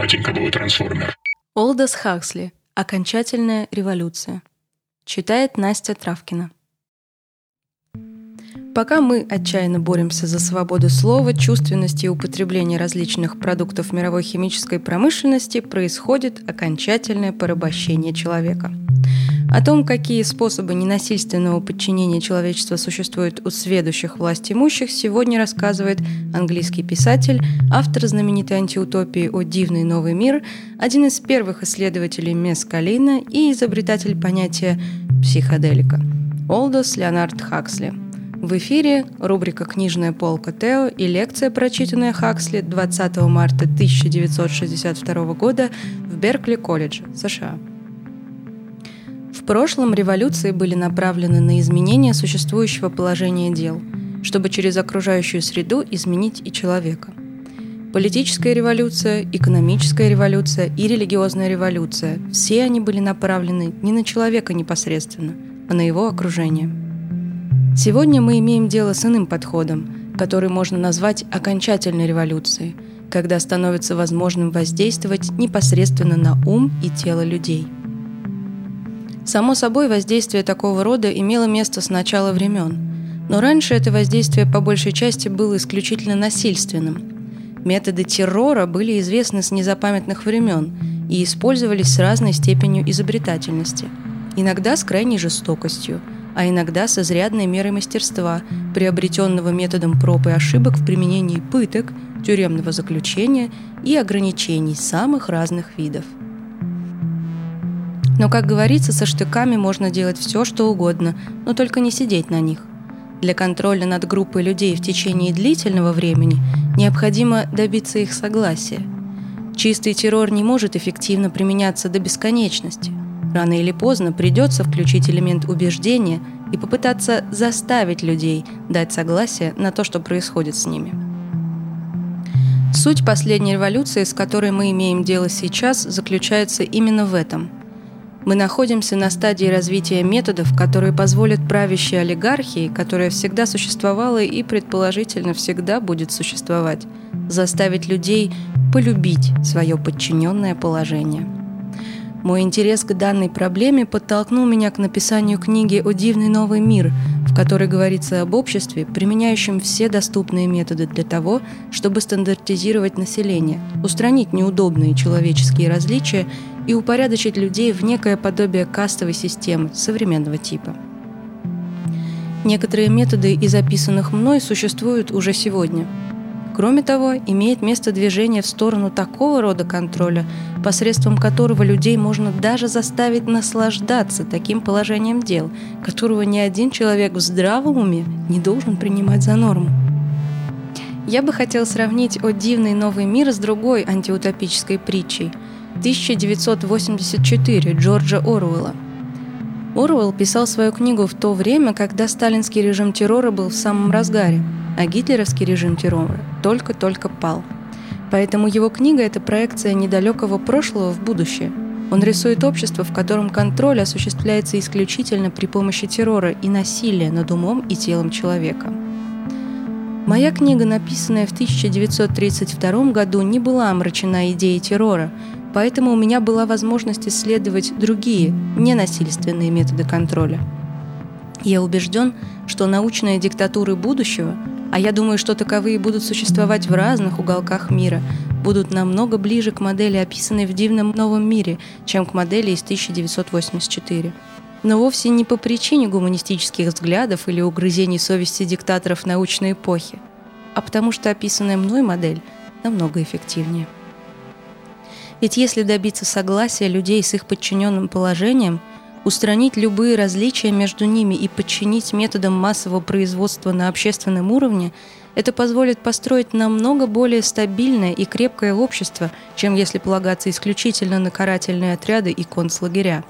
батенька был трансформер. Олдос Хаксли. Окончательная революция. Читает Настя Травкина. Пока мы отчаянно боремся за свободу слова, чувственность и употребление различных продуктов мировой химической промышленности, происходит окончательное порабощение человека. О том, какие способы ненасильственного подчинения человечества существуют у сведущих власть имущих, сегодня рассказывает английский писатель, автор знаменитой антиутопии «О дивный новый мир», один из первых исследователей мескалина и изобретатель понятия психоделика – Олдос Леонард Хаксли – в эфире рубрика «Книжная полка Тео» и лекция, прочитанная Хаксли 20 марта 1962 года в Беркли-колледже, США. Прошлом революции были направлены на изменение существующего положения дел, чтобы через окружающую среду изменить и человека. Политическая революция, экономическая революция и религиозная революция – все они были направлены не на человека непосредственно, а на его окружение – Сегодня мы имеем дело с иным подходом, который можно назвать окончательной революцией, когда становится возможным воздействовать непосредственно на ум и тело людей. Само собой, воздействие такого рода имело место с начала времен, но раньше это воздействие по большей части было исключительно насильственным. Методы террора были известны с незапамятных времен и использовались с разной степенью изобретательности, иногда с крайней жестокостью – а иногда с изрядной мерой мастерства, приобретенного методом проб и ошибок в применении пыток, тюремного заключения и ограничений самых разных видов. Но, как говорится, со штыками можно делать все, что угодно, но только не сидеть на них. Для контроля над группой людей в течение длительного времени необходимо добиться их согласия. Чистый террор не может эффективно применяться до бесконечности. Рано или поздно придется включить элемент убеждения и попытаться заставить людей дать согласие на то, что происходит с ними. Суть последней революции, с которой мы имеем дело сейчас, заключается именно в этом. Мы находимся на стадии развития методов, которые позволят правящей олигархии, которая всегда существовала и предположительно всегда будет существовать, заставить людей полюбить свое подчиненное положение – мой интерес к данной проблеме подтолкнул меня к написанию книги «О дивный новый мир», в которой говорится об обществе, применяющем все доступные методы для того, чтобы стандартизировать население, устранить неудобные человеческие различия и упорядочить людей в некое подобие кастовой системы современного типа. Некоторые методы из описанных мной существуют уже сегодня – Кроме того, имеет место движение в сторону такого рода контроля, посредством которого людей можно даже заставить наслаждаться таким положением дел, которого ни один человек в здравом уме не должен принимать за норму. Я бы хотел сравнить «О дивный новый мир» с другой антиутопической притчей 1984 Джорджа Оруэлла. Оруэлл писал свою книгу в то время, когда сталинский режим террора был в самом разгаре – а гитлеровский режим террора только-только пал. Поэтому его книга – это проекция недалекого прошлого в будущее. Он рисует общество, в котором контроль осуществляется исключительно при помощи террора и насилия над умом и телом человека. Моя книга, написанная в 1932 году, не была омрачена идеей террора, поэтому у меня была возможность исследовать другие, ненасильственные методы контроля. Я убежден, что научные диктатуры будущего – а я думаю, что таковые будут существовать в разных уголках мира, будут намного ближе к модели, описанной в «Дивном новом мире», чем к модели из 1984. Но вовсе не по причине гуманистических взглядов или угрызений совести диктаторов научной эпохи, а потому что описанная мной модель намного эффективнее. Ведь если добиться согласия людей с их подчиненным положением – устранить любые различия между ними и подчинить методам массового производства на общественном уровне, это позволит построить намного более стабильное и крепкое общество, чем если полагаться исключительно на карательные отряды и концлагеря.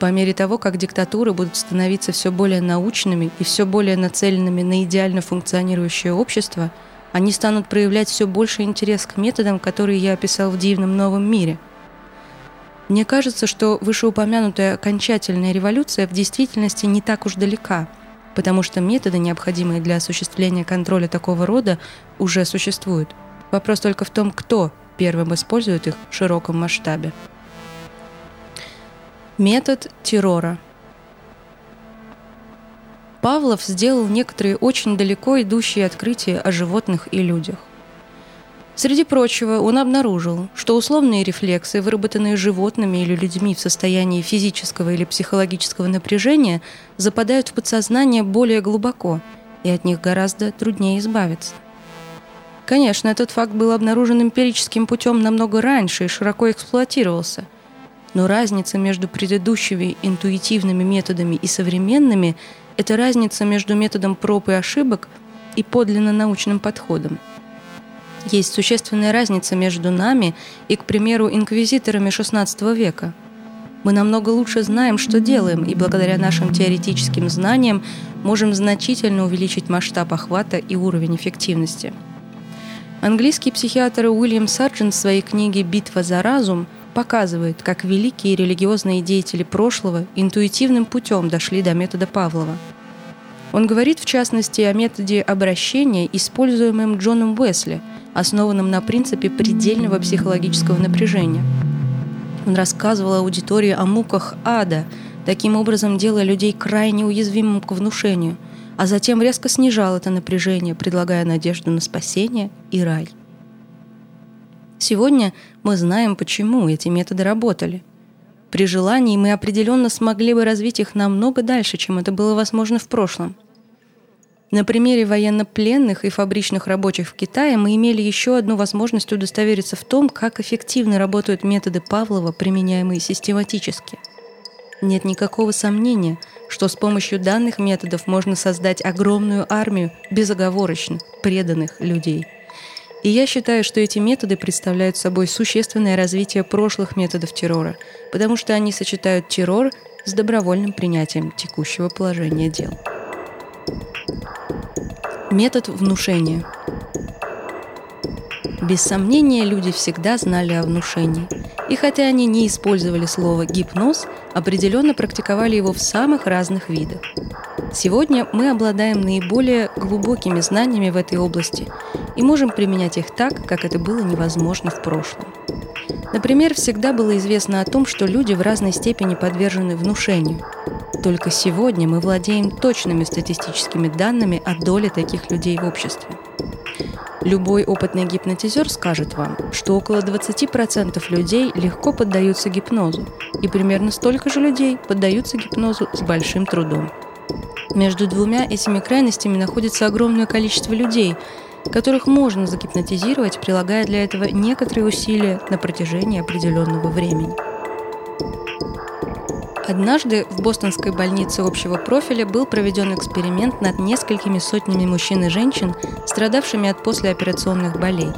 По мере того, как диктатуры будут становиться все более научными и все более нацеленными на идеально функционирующее общество, они станут проявлять все больше интерес к методам, которые я описал в «Дивном новом мире», мне кажется, что вышеупомянутая окончательная революция в действительности не так уж далека, потому что методы, необходимые для осуществления контроля такого рода, уже существуют. Вопрос только в том, кто первым использует их в широком масштабе. Метод террора. Павлов сделал некоторые очень далеко идущие открытия о животных и людях. Среди прочего, он обнаружил, что условные рефлексы, выработанные животными или людьми в состоянии физического или психологического напряжения, западают в подсознание более глубоко, и от них гораздо труднее избавиться. Конечно, этот факт был обнаружен эмпирическим путем намного раньше и широко эксплуатировался. Но разница между предыдущими интуитивными методами и современными – это разница между методом проб и ошибок и подлинно научным подходом – есть существенная разница между нами и, к примеру, инквизиторами XVI века. Мы намного лучше знаем, что делаем, и благодаря нашим теоретическим знаниям можем значительно увеличить масштаб охвата и уровень эффективности. Английский психиатр Уильям Сарджент в своей книге «Битва за разум» показывает, как великие религиозные деятели прошлого интуитивным путем дошли до метода Павлова. Он говорит, в частности, о методе обращения, используемом Джоном Уэсли – основанном на принципе предельного психологического напряжения. Он рассказывал аудитории о муках ада, таким образом делая людей крайне уязвимым к внушению, а затем резко снижал это напряжение, предлагая надежду на спасение и рай. Сегодня мы знаем, почему эти методы работали. При желании мы определенно смогли бы развить их намного дальше, чем это было возможно в прошлом – на примере военнопленных и фабричных рабочих в Китае мы имели еще одну возможность удостовериться в том, как эффективно работают методы Павлова, применяемые систематически. Нет никакого сомнения, что с помощью данных методов можно создать огромную армию безоговорочно преданных людей. И я считаю, что эти методы представляют собой существенное развитие прошлых методов террора, потому что они сочетают террор с добровольным принятием текущего положения дел. Метод внушения. Без сомнения, люди всегда знали о внушении. И хотя они не использовали слово «гипноз», определенно практиковали его в самых разных видах. Сегодня мы обладаем наиболее глубокими знаниями в этой области и можем применять их так, как это было невозможно в прошлом. Например, всегда было известно о том, что люди в разной степени подвержены внушению – только сегодня мы владеем точными статистическими данными о доле таких людей в обществе. Любой опытный гипнотизер скажет вам, что около 20% людей легко поддаются гипнозу, и примерно столько же людей поддаются гипнозу с большим трудом. Между двумя этими крайностями находится огромное количество людей, которых можно загипнотизировать, прилагая для этого некоторые усилия на протяжении определенного времени. Однажды в бостонской больнице общего профиля был проведен эксперимент над несколькими сотнями мужчин и женщин, страдавшими от послеоперационных болей.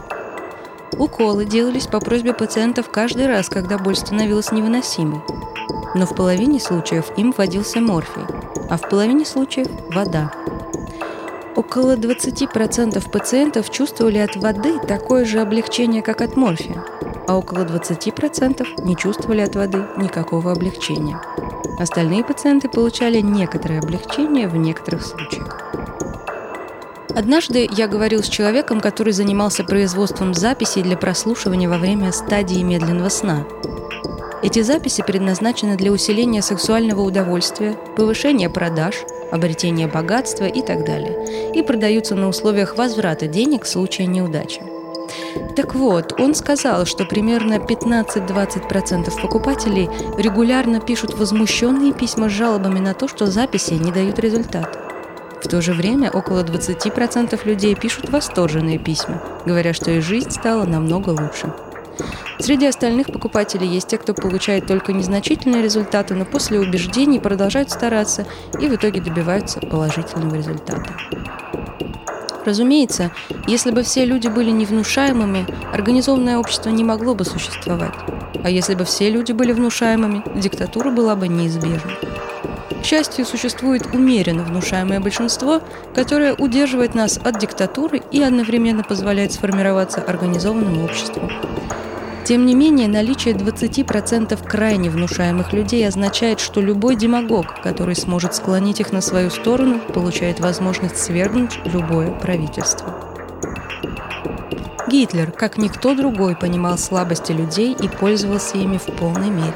Уколы делались по просьбе пациентов каждый раз, когда боль становилась невыносимой. Но в половине случаев им вводился морфий, а в половине случаев – вода. Около 20% пациентов чувствовали от воды такое же облегчение, как от морфия – а около 20% не чувствовали от воды никакого облегчения. Остальные пациенты получали некоторое облегчение в некоторых случаях. Однажды я говорил с человеком, который занимался производством записей для прослушивания во время стадии медленного сна. Эти записи предназначены для усиления сексуального удовольствия, повышения продаж, обретения богатства и так далее, и продаются на условиях возврата денег в случае неудачи. Так вот, он сказал, что примерно 15-20% покупателей регулярно пишут возмущенные письма с жалобами на то, что записи не дают результат. В то же время около 20% людей пишут восторженные письма, говоря, что их жизнь стала намного лучше. Среди остальных покупателей есть те, кто получает только незначительные результаты, но после убеждений продолжают стараться и в итоге добиваются положительного результата. Разумеется, если бы все люди были невнушаемыми, организованное общество не могло бы существовать. А если бы все люди были внушаемыми, диктатура была бы неизбежна. К счастью, существует умеренно внушаемое большинство, которое удерживает нас от диктатуры и одновременно позволяет сформироваться организованному обществу. Тем не менее, наличие 20% крайне внушаемых людей означает, что любой демагог, который сможет склонить их на свою сторону, получает возможность свергнуть любое правительство. Гитлер, как никто другой, понимал слабости людей и пользовался ими в полной мере.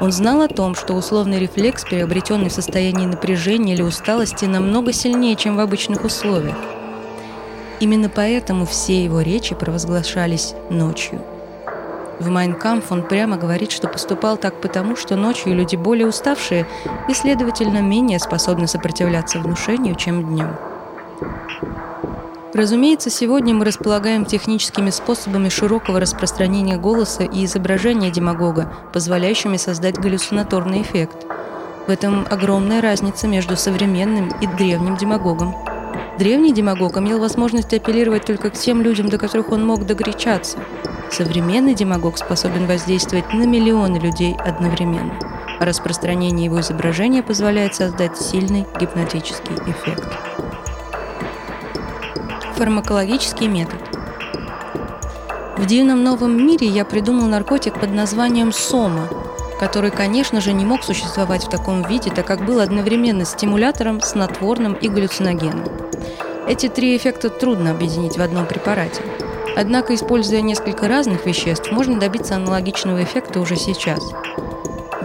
Он знал о том, что условный рефлекс, приобретенный в состоянии напряжения или усталости, намного сильнее, чем в обычных условиях. Именно поэтому все его речи провозглашались ночью. В Майнкамф он прямо говорит, что поступал так потому, что ночью люди более уставшие и, следовательно, менее способны сопротивляться внушению, чем днем. Разумеется, сегодня мы располагаем техническими способами широкого распространения голоса и изображения демагога, позволяющими создать галлюцинаторный эффект. В этом огромная разница между современным и древним демагогом. Древний демагог имел возможность апеллировать только к тем людям, до которых он мог докричаться. Современный демагог способен воздействовать на миллионы людей одновременно. А распространение его изображения позволяет создать сильный гипнотический эффект. Фармакологический метод. В дивном новом мире я придумал наркотик под названием сома, который, конечно же, не мог существовать в таком виде, так как был одновременно стимулятором, снотворным и галлюциногеном. Эти три эффекта трудно объединить в одном препарате. Однако, используя несколько разных веществ, можно добиться аналогичного эффекта уже сейчас.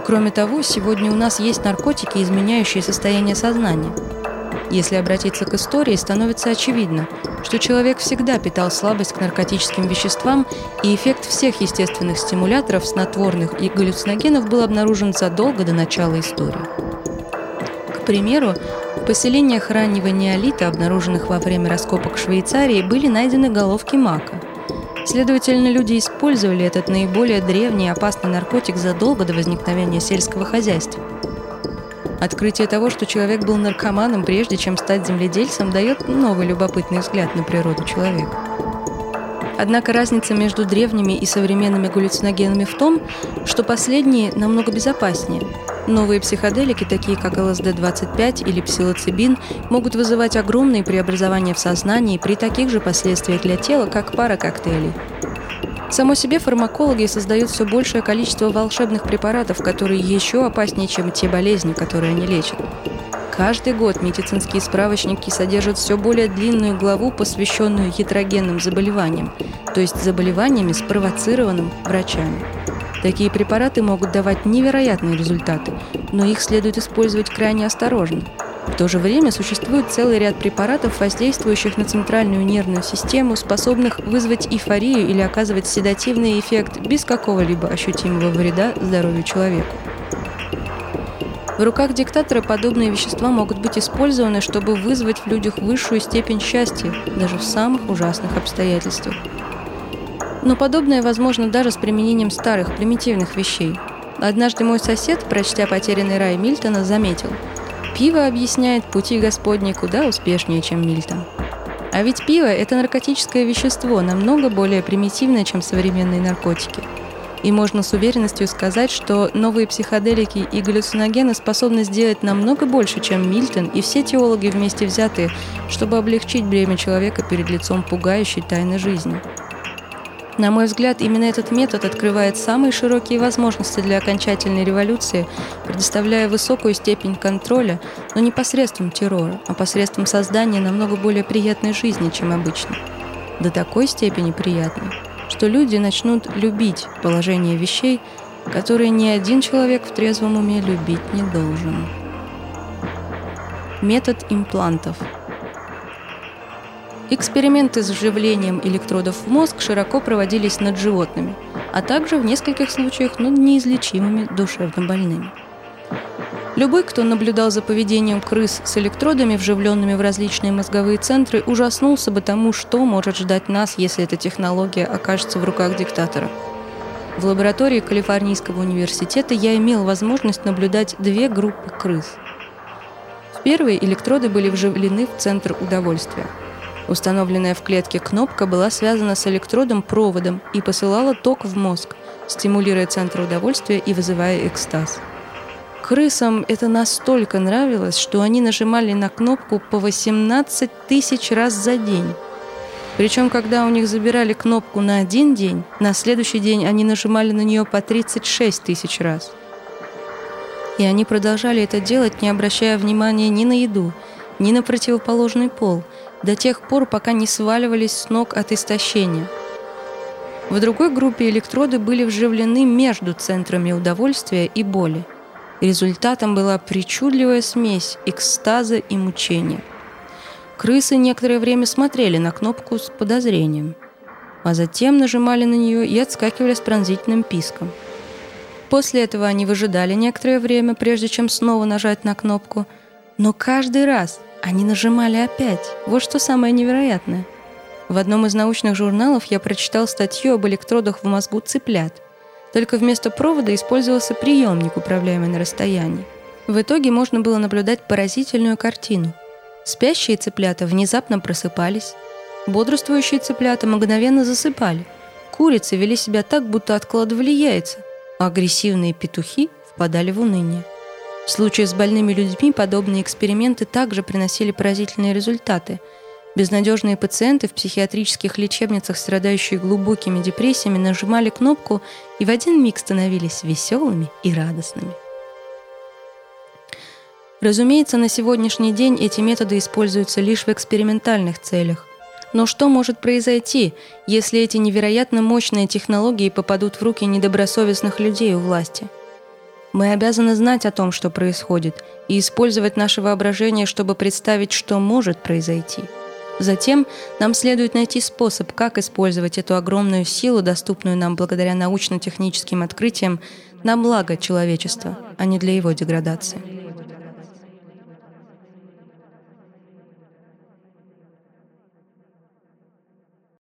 Кроме того, сегодня у нас есть наркотики, изменяющие состояние сознания – если обратиться к истории, становится очевидно, что человек всегда питал слабость к наркотическим веществам, и эффект всех естественных стимуляторов, снотворных и галлюциногенов был обнаружен задолго до начала истории. К примеру, в поселениях раннего неолита, обнаруженных во время раскопок Швейцарии, были найдены головки мака. Следовательно, люди использовали этот наиболее древний и опасный наркотик задолго до возникновения сельского хозяйства – Открытие того, что человек был наркоманом, прежде чем стать земледельцем, дает новый любопытный взгляд на природу человека. Однако разница между древними и современными галлюциногенами в том, что последние намного безопаснее. Новые психоделики, такие как ЛСД-25 или псилоцибин, могут вызывать огромные преобразования в сознании при таких же последствиях для тела, как пара коктейлей. Само себе фармакологи создают все большее количество волшебных препаратов, которые еще опаснее, чем те болезни, которые они лечат. Каждый год медицинские справочники содержат все более длинную главу, посвященную ятрогенным заболеваниям, то есть заболеваниями, спровоцированным врачами. Такие препараты могут давать невероятные результаты, но их следует использовать крайне осторожно – в то же время существует целый ряд препаратов, воздействующих на центральную нервную систему, способных вызвать эйфорию или оказывать седативный эффект без какого-либо ощутимого вреда здоровью человека. В руках диктатора подобные вещества могут быть использованы, чтобы вызвать в людях высшую степень счастья, даже в самых ужасных обстоятельствах. Но подобное возможно даже с применением старых, примитивных вещей. Однажды мой сосед, прочтя «Потерянный рай» Мильтона, заметил – Пиво объясняет пути Господни куда успешнее, чем Мильтон. А ведь пиво – это наркотическое вещество, намного более примитивное, чем современные наркотики. И можно с уверенностью сказать, что новые психоделики и галлюциногены способны сделать намного больше, чем Мильтон и все теологи вместе взятые, чтобы облегчить бремя человека перед лицом пугающей тайны жизни. На мой взгляд, именно этот метод открывает самые широкие возможности для окончательной революции, предоставляя высокую степень контроля, но не посредством террора, а посредством создания намного более приятной жизни, чем обычно. До такой степени приятной, что люди начнут любить положение вещей, которые ни один человек в трезвом уме любить не должен. Метод имплантов – Эксперименты с вживлением электродов в мозг широко проводились над животными, а также в нескольких случаях над неизлечимыми душевно больными. Любой, кто наблюдал за поведением крыс с электродами, вживленными в различные мозговые центры, ужаснулся бы тому, что может ждать нас, если эта технология окажется в руках диктатора. В лаборатории Калифорнийского университета я имел возможность наблюдать две группы крыс. В первой электроды были вживлены в центр удовольствия – Установленная в клетке кнопка была связана с электродом проводом и посылала ток в мозг, стимулируя центр удовольствия и вызывая экстаз. Крысам это настолько нравилось, что они нажимали на кнопку по 18 тысяч раз за день. Причем, когда у них забирали кнопку на один день, на следующий день они нажимали на нее по 36 тысяч раз. И они продолжали это делать, не обращая внимания ни на еду, ни на противоположный пол, до тех пор, пока не сваливались с ног от истощения. В другой группе электроды были вживлены между центрами удовольствия и боли. Результатом была причудливая смесь экстаза и мучения. Крысы некоторое время смотрели на кнопку с подозрением, а затем нажимали на нее и отскакивали с пронзительным писком. После этого они выжидали некоторое время, прежде чем снова нажать на кнопку, но каждый раз они нажимали опять. Вот что самое невероятное. В одном из научных журналов я прочитал статью об электродах в мозгу цыплят. Только вместо провода использовался приемник, управляемый на расстоянии. В итоге можно было наблюдать поразительную картину. Спящие цыплята внезапно просыпались, бодрствующие цыплята мгновенно засыпали. Курицы вели себя так, будто откладывали яйца, а агрессивные петухи впадали в уныние. В случае с больными людьми подобные эксперименты также приносили поразительные результаты. Безнадежные пациенты в психиатрических лечебницах, страдающие глубокими депрессиями, нажимали кнопку и в один миг становились веселыми и радостными. Разумеется, на сегодняшний день эти методы используются лишь в экспериментальных целях. Но что может произойти, если эти невероятно мощные технологии попадут в руки недобросовестных людей у власти – мы обязаны знать о том, что происходит, и использовать наше воображение, чтобы представить, что может произойти. Затем нам следует найти способ, как использовать эту огромную силу, доступную нам благодаря научно-техническим открытиям, на благо человечества, а не для его деградации.